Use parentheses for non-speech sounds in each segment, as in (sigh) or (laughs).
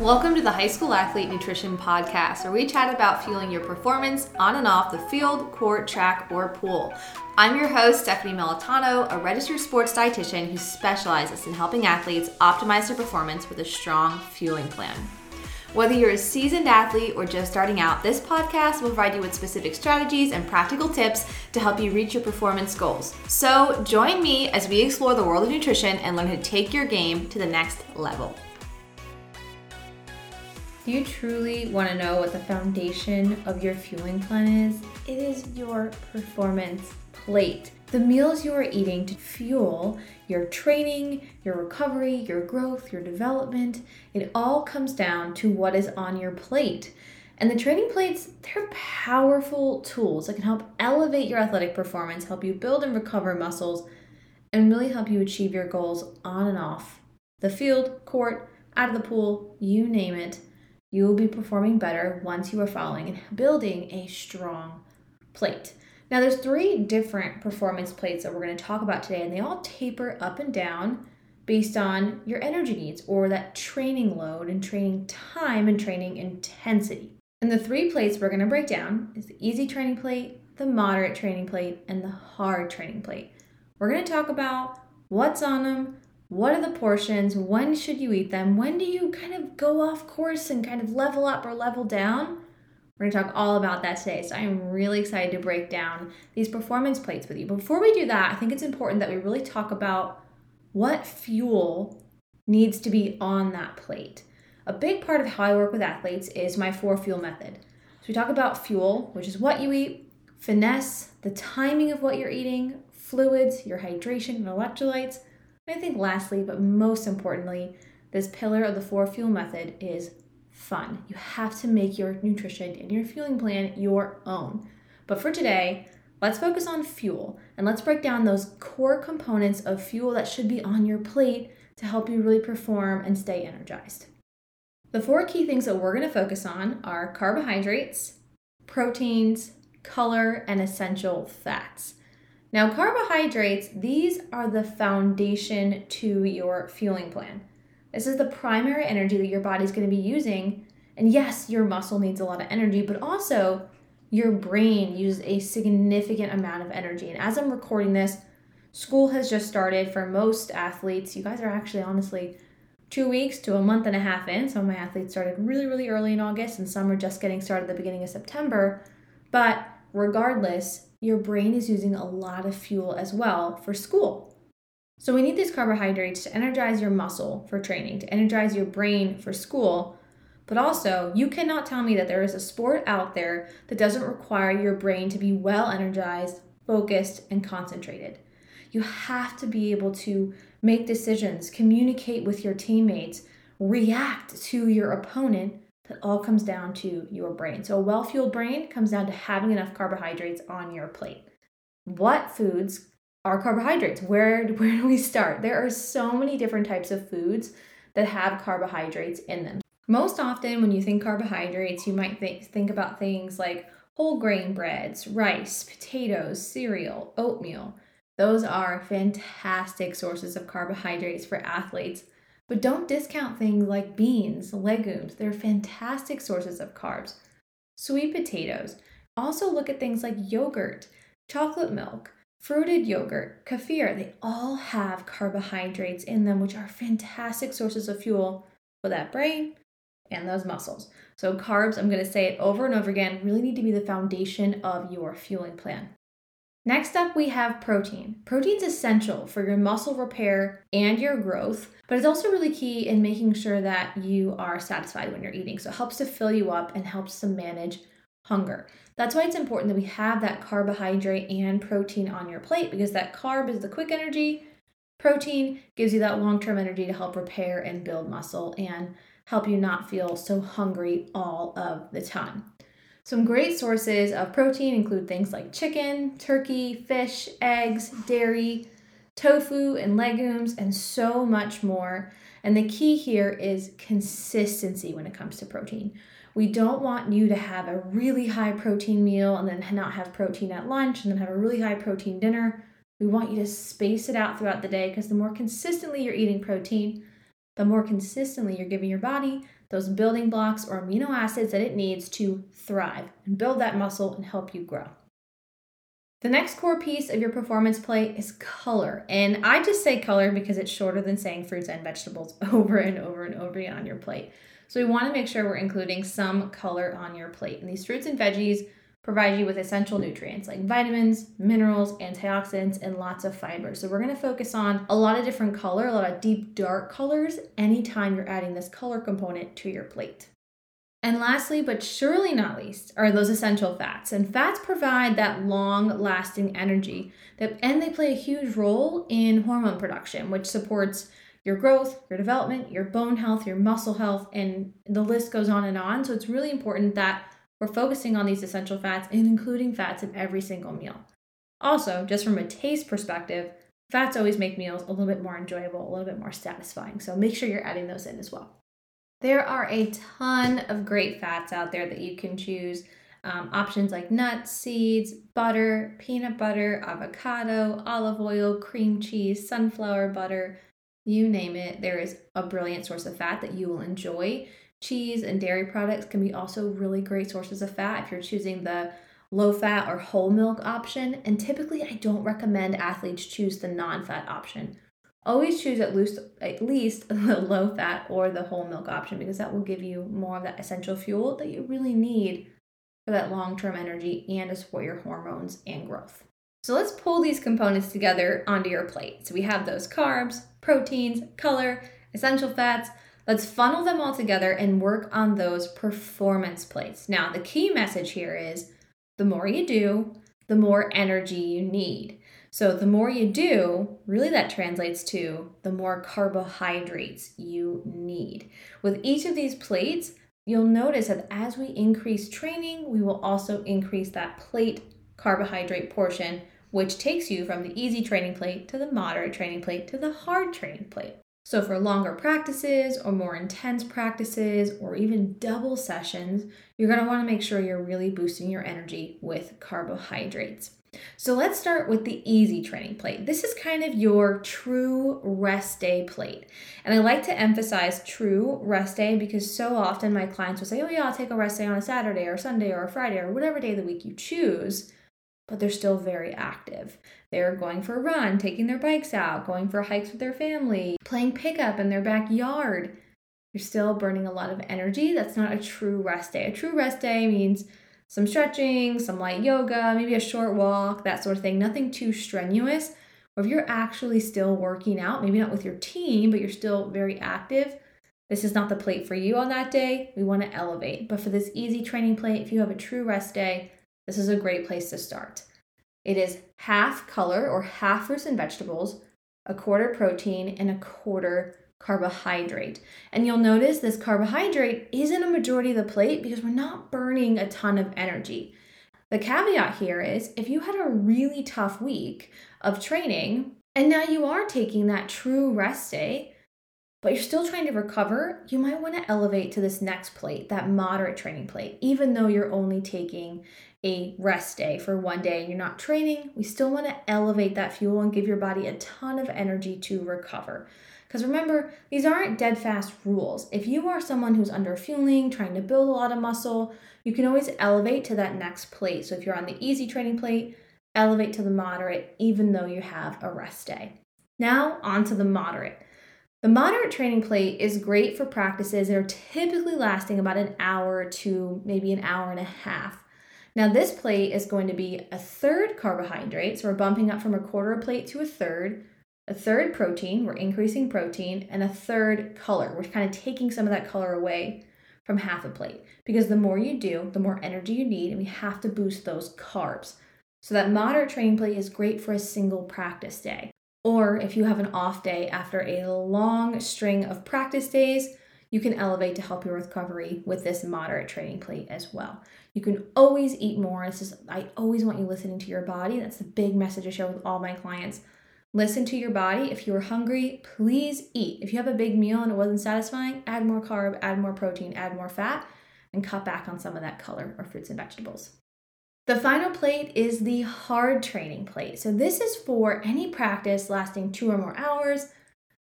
Welcome to the High School Athlete Nutrition Podcast, where we chat about fueling your performance on and off the field, court, track, or pool. I'm your host, Stephanie Melitano, a registered sports dietitian who specializes in helping athletes optimize their performance with a strong fueling plan. Whether you're a seasoned athlete or just starting out, this podcast will provide you with specific strategies and practical tips to help you reach your performance goals. So, join me as we explore the world of nutrition and learn how to take your game to the next level. Do you truly want to know what the foundation of your fueling plan is? It is your performance plate. The meals you are eating to fuel your training, your recovery, your growth, your development, it all comes down to what is on your plate. And the training plates, they're powerful tools that can help elevate your athletic performance, help you build and recover muscles, and really help you achieve your goals on and off the field, court, out of the pool, you name it you will be performing better once you are following and building a strong plate. Now, there's three different performance plates that we're going to talk about today, and they all taper up and down based on your energy needs or that training load and training time and training intensity. And the three plates we're going to break down is the easy training plate, the moderate training plate, and the hard training plate. We're going to talk about what's on them, what are the portions? When should you eat them? When do you kind of go off course and kind of level up or level down? We're going to talk all about that today. So I'm really excited to break down these performance plates with you. Before we do that, I think it's important that we really talk about what fuel needs to be on that plate. A big part of how I work with athletes is my four fuel method. So we talk about fuel, which is what you eat, finesse, the timing of what you're eating, fluids, your hydration and electrolytes, I think lastly, but most importantly, this pillar of the four fuel method is fun. You have to make your nutrition and your fueling plan your own. But for today, let's focus on fuel and let's break down those core components of fuel that should be on your plate to help you really perform and stay energized. The four key things that we're going to focus on are carbohydrates, proteins, color, and essential fats. Now, carbohydrates, these are the foundation to your fueling plan. This is the primary energy that your body's going to be using. And yes, your muscle needs a lot of energy, but also your brain uses a significant amount of energy. And as I'm recording this, school has just started for most athletes. You guys are actually honestly two weeks to a month and a half in. Some of my athletes started really, really early in August, and some are just getting started at the beginning of September. But regardless, your brain is using a lot of fuel as well for school. So we need these carbohydrates to energize your muscle for training, to energize your brain for school. But also, you cannot tell me that there is a sport out there that doesn't require your brain to be well energized, focused, and concentrated. You have to be able to make decisions, communicate with your teammates, react to your opponent that all comes down to your brain. So, a well fueled brain comes down to having enough carbohydrates on your plate. What foods are carbohydrates? Where, (laughs) where do we start? There are so many different types of foods that have carbohydrates in them. Most often, when you think carbohydrates, you might think, think about things like whole grain breads, rice, potatoes, cereal, oatmeal. Those are fantastic sources of carbohydrates for athletes but don't discount things like beans, legumes. They're fantastic sources of carbs. Sweet potatoes. Also, look at things like yogurt, chocolate milk, fruited yogurt, kefir. They all have carbohydrates in them, which are fantastic sources of fuel for that brain and those muscles. So, carbs, I'm going to say it over and over again, really need to be the foundation of your fueling plan. Next up, we have protein. Protein's essential for your muscle repair and your growth, but it's also really key in making sure that you are satisfied when you're eating. So it helps to fill you up and helps to manage hunger. That's why it's important that we have that carbohydrate and protein on your plate because that carb is the quick energy. Protein gives you that long term energy to help repair and build muscle and help you not feel so hungry all of the time. Some great sources of protein include things like chicken, turkey, fish, eggs, dairy, tofu, and legumes, and so much more. And the key here is consistency when it comes to protein. We don't want you to have a really high protein meal and then not have protein at lunch and then have a really high protein dinner. We want you to space it out throughout the day because the more consistently you're eating protein, the more consistently you're giving your body those building blocks or amino acids that it needs to thrive and build that muscle and help you grow. The next core piece of your performance plate is color. And I just say color because it's shorter than saying fruits and vegetables (laughs) over and over and over again on your plate. So we want to make sure we're including some color on your plate. And these fruits and veggies provide you with essential nutrients like vitamins, minerals, antioxidants, and lots of fiber. So we're going to focus on a lot of different color, a lot of deep dark colors anytime you're adding this color component to your plate. And lastly, but surely not least, are those essential fats. And fats provide that long lasting energy that, and they play a huge role in hormone production, which supports your growth, your development, your bone health, your muscle health, and the list goes on and on. So it's really important that we're focusing on these essential fats and including fats in every single meal. Also, just from a taste perspective, fats always make meals a little bit more enjoyable, a little bit more satisfying. So make sure you're adding those in as well. There are a ton of great fats out there that you can choose. Um, options like nuts, seeds, butter, peanut butter, avocado, olive oil, cream cheese, sunflower butter, you name it. There is a brilliant source of fat that you will enjoy. Cheese and dairy products can be also really great sources of fat if you're choosing the low fat or whole milk option. And typically, I don't recommend athletes choose the non fat option. Always choose at least, at least (laughs) the low fat or the whole milk option because that will give you more of that essential fuel that you really need for that long term energy and to support your hormones and growth. So let's pull these components together onto your plate. So we have those carbs, proteins, color, essential fats. Let's funnel them all together and work on those performance plates. Now, the key message here is the more you do, the more energy you need. So, the more you do, really that translates to the more carbohydrates you need. With each of these plates, you'll notice that as we increase training, we will also increase that plate carbohydrate portion, which takes you from the easy training plate to the moderate training plate to the hard training plate. So, for longer practices or more intense practices or even double sessions, you're going to want to make sure you're really boosting your energy with carbohydrates. So, let's start with the easy training plate. This is kind of your true rest day plate. And I like to emphasize true rest day because so often my clients will say, Oh, yeah, I'll take a rest day on a Saturday or Sunday or a Friday or whatever day of the week you choose but they're still very active. They're going for a run, taking their bikes out, going for hikes with their family, playing pickup in their backyard. You're still burning a lot of energy. That's not a true rest day. A true rest day means some stretching, some light yoga, maybe a short walk, that sort of thing. Nothing too strenuous. Or if you're actually still working out, maybe not with your team, but you're still very active, this is not the plate for you on that day. We want to elevate. But for this easy training plate, if you have a true rest day, this is a great place to start. It is half color or half fruits and vegetables, a quarter protein, and a quarter carbohydrate. And you'll notice this carbohydrate isn't a majority of the plate because we're not burning a ton of energy. The caveat here is if you had a really tough week of training and now you are taking that true rest day, but you're still trying to recover, you might want to elevate to this next plate, that moderate training plate, even though you're only taking a rest day for one day and you're not training, we still want to elevate that fuel and give your body a ton of energy to recover. Because remember, these aren't dead fast rules. If you are someone who's under fueling, trying to build a lot of muscle, you can always elevate to that next plate. So if you're on the easy training plate, elevate to the moderate, even though you have a rest day. Now, on to the moderate. The moderate training plate is great for practices that are typically lasting about an hour to maybe an hour and a half. Now, this plate is going to be a third carbohydrate, so we're bumping up from a quarter plate to a third, a third protein, we're increasing protein, and a third color. We're kind of taking some of that color away from half a plate because the more you do, the more energy you need, and we have to boost those carbs. So, that moderate training plate is great for a single practice day. Or if you have an off day after a long string of practice days, you can elevate to help your recovery with this moderate training plate as well. You can always eat more. This is I always want you listening to your body. That's the big message I share with all my clients. Listen to your body. If you are hungry, please eat. If you have a big meal and it wasn't satisfying, add more carb, add more protein, add more fat, and cut back on some of that color or fruits and vegetables. The final plate is the hard training plate. So, this is for any practice lasting two or more hours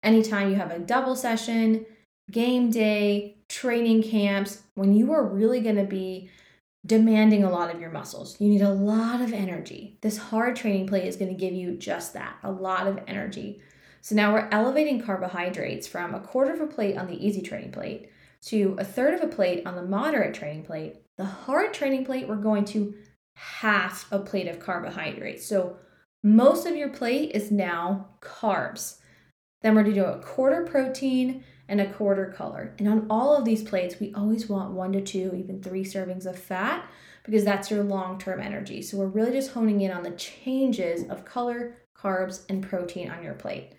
Anytime you have a double session, game day, training camps, when you are really going to be demanding a lot of your muscles. You need a lot of energy. This hard training plate is going to give you just that a lot of energy. So now we're elevating carbohydrates from a quarter of a plate on the easy training plate to a third of a plate on the moderate training plate. The hard training plate, we're going to half a plate of carbohydrates. So most of your plate is now carbs. Then we're going to do a quarter protein and a quarter color. And on all of these plates, we always want one to two, even three servings of fat because that's your long term energy. So we're really just honing in on the changes of color, carbs, and protein on your plate.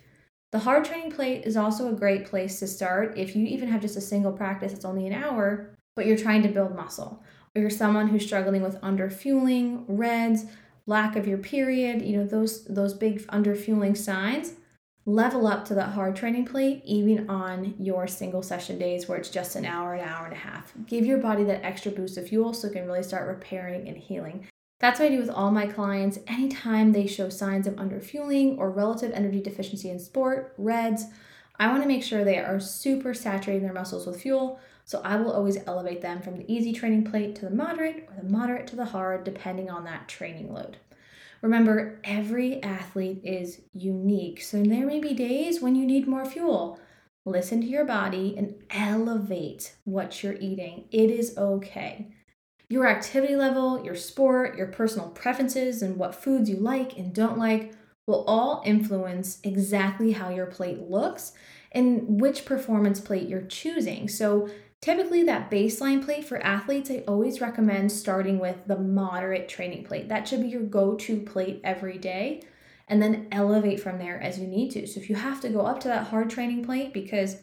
The hard training plate is also a great place to start if you even have just a single practice that's only an hour, but you're trying to build muscle, or you're someone who's struggling with underfueling, RED-S, lack of your period, you know, those those big underfueling signs level up to that hard training plate even on your single session days where it's just an hour, an hour and a half. Give your body that extra boost of fuel so it can really start repairing and healing. That's what I do with all my clients. Anytime they show signs of underfueling or relative energy deficiency in sport, RED-S, I want to make sure they are super saturating their muscles with fuel. So I will always elevate them from the easy training plate to the moderate or the moderate to the hard, depending on that training load. Remember, every athlete is unique, so there may be days when you need more fuel. Listen to your body and elevate what you're eating. It is okay. Your activity level, your sport, your personal preferences, and what foods you like and don't like will all influence exactly how your plate looks and which performance plate you're choosing. So, Typically, that baseline plate for athletes, I always recommend starting with the moderate training plate. That should be your go to plate every day, and then elevate from there as you need to. So, if you have to go up to that hard training plate because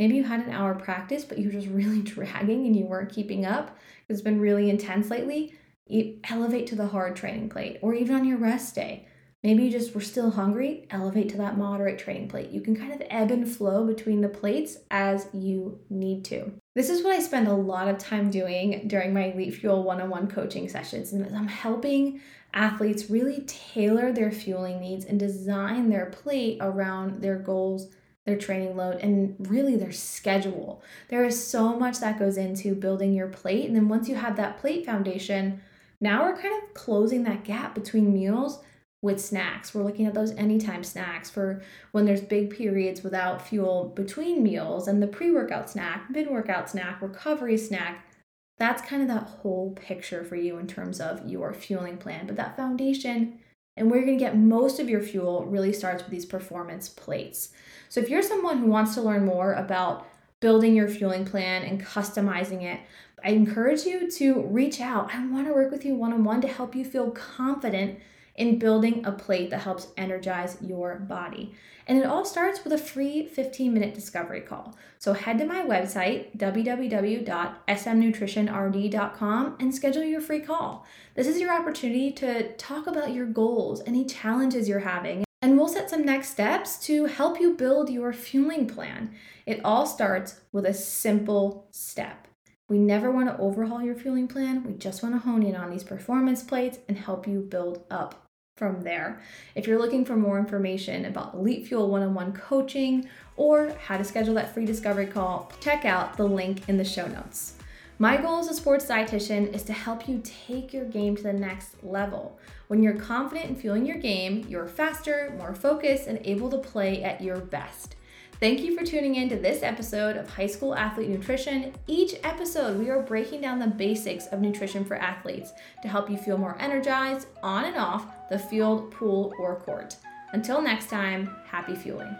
maybe you had an hour practice, but you're just (laughs) really dragging and you weren't keeping up, it's been really intense lately, elevate to the hard training plate, or even on your rest day. Maybe you just were still hungry, elevate to that moderate training plate. You can kind of ebb and flow between the plates as you need to. This is what I spend a lot of time doing during my Elite Fuel one on one coaching sessions. And I'm helping athletes really tailor their fueling needs and design their plate around their goals, their training load, and really their schedule. There is so much that goes into building your plate. And then once you have that plate foundation, now we're kind of closing that gap between meals with snacks. We're looking at those anytime snacks for when there's big periods without fuel between meals and the pre workout snack, mid workout snack, recovery snack. That's kind of that whole picture for you in terms of your fueling plan. But that foundation and where you're to get most of your fuel really starts with these performance plates. So if you're someone who wants to learn more about building your fueling plan and customizing it, I encourage you to reach out. I want to work with you one on one to help you feel confident in building a plate that helps energize your body. And it all starts with a free 15 minute discovery call. So head to my website, www.smnutritionrd.com, and schedule your free call. This is your opportunity to talk about your goals, any challenges you're having, and we'll set some next steps to help you build your fueling plan. It all starts with a simple step. We never want to overhaul your fueling plan. We just want to hone in on these performance plates and help you build up from there. If you're looking for more information about Elite Fuel one on one coaching or how to schedule that free discovery call, check out the link in the show notes. My goal as a sports dietitian is to help you take your game to the next level. When you're confident in fueling your game, you're faster, more focused, and able to play at your best. Thank you for tuning in to this episode of High School Athlete Nutrition. Each episode, we are breaking down the basics of nutrition for athletes to help you feel more energized on and off the field, pool, or court. Until next time, happy fueling.